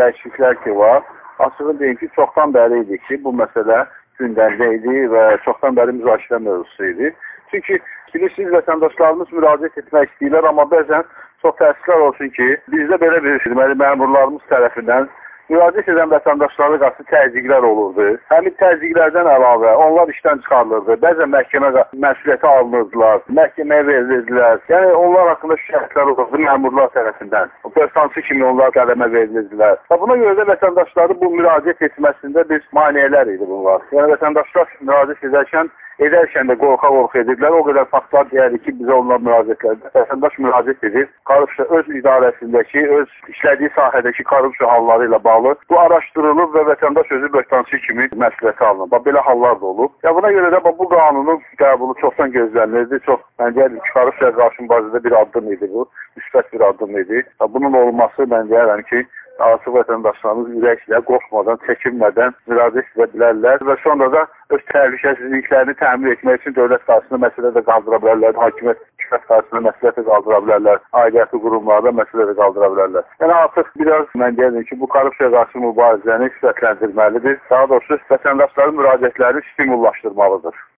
dəyişikliklər ki var, açığı deyim ki, çoxdan bəri idi ki, bu məsələ gündəmdə idi və çoxdan bəri müzakirə mövzusu idi. Çünki bilirsiniz, vətəndaşlarımız müraciət etmək istəyirlər, amma bəzən çox təəssüflər olsun ki, bizdə belə bir deməli məmurlarımız tərəfindən müraciət edən vətəndaşlara qarşı təzyiqlər olurdu. Həmin təzyiqlərdən əlavə onlar işdən çıxarılırdı. Bəzən məhkəmə məsuliyyəti alınırdılar, məhkəməyə verilirdilər. Yəni onlar haqqında şikayətlər olurdu məmurlar tərəfindən. Böhtançı kimi onlar qələmə verilirdilər. Və buna görə də vətəndaşları bu müraciət etməsində bir maneələr idi bunlar. Yəni vətəndaşlar müraciət edərkən edərkən də qorxa-qorxa edirlər. O qədər faktlar deyərik ki, bizə onlar müraciətlərdə vətəndaş müraciət edir. Korrupsiya öz idarəsindəki, öz işlədiyi sahədəki korrupsiya halları ilə bağlı bu araşdırılıb və vətəndaş özü böhtançı kimi məsuliyyətə alınır. Bax belə hallar da olub. Ya buna görə də bu qanunun qəbulu çoxdan gözlənilirdi. Çox mən deyirəm ki, korrupsiya qarşı mübarizədə bir addım idi bu. Müsbət bir addım idi. Bunun olması mən deyirəm ki, artıq vətəndaşlarımız ürəklə, qorxmadan, çəkinmədən müraciət edə bilərlər və sonra da öz təhlükəsizliklərini təmin etmək üçün dövlət qarşısında məsələ də qaldıra bilərlər, hakimiyyət hökumət qarşısında məsələ də qaldıra bilərlər, aidiyyəti qurumlarda məsələ də qaldıra bilərlər. Yəni artıq biraz mən deyirəm ki, bu korrupsiya qarşı mübarizəni sürətləndirməlidir. Daha doğrusu vətəndaşların müraciətlərini stimullaşdırmalıdır.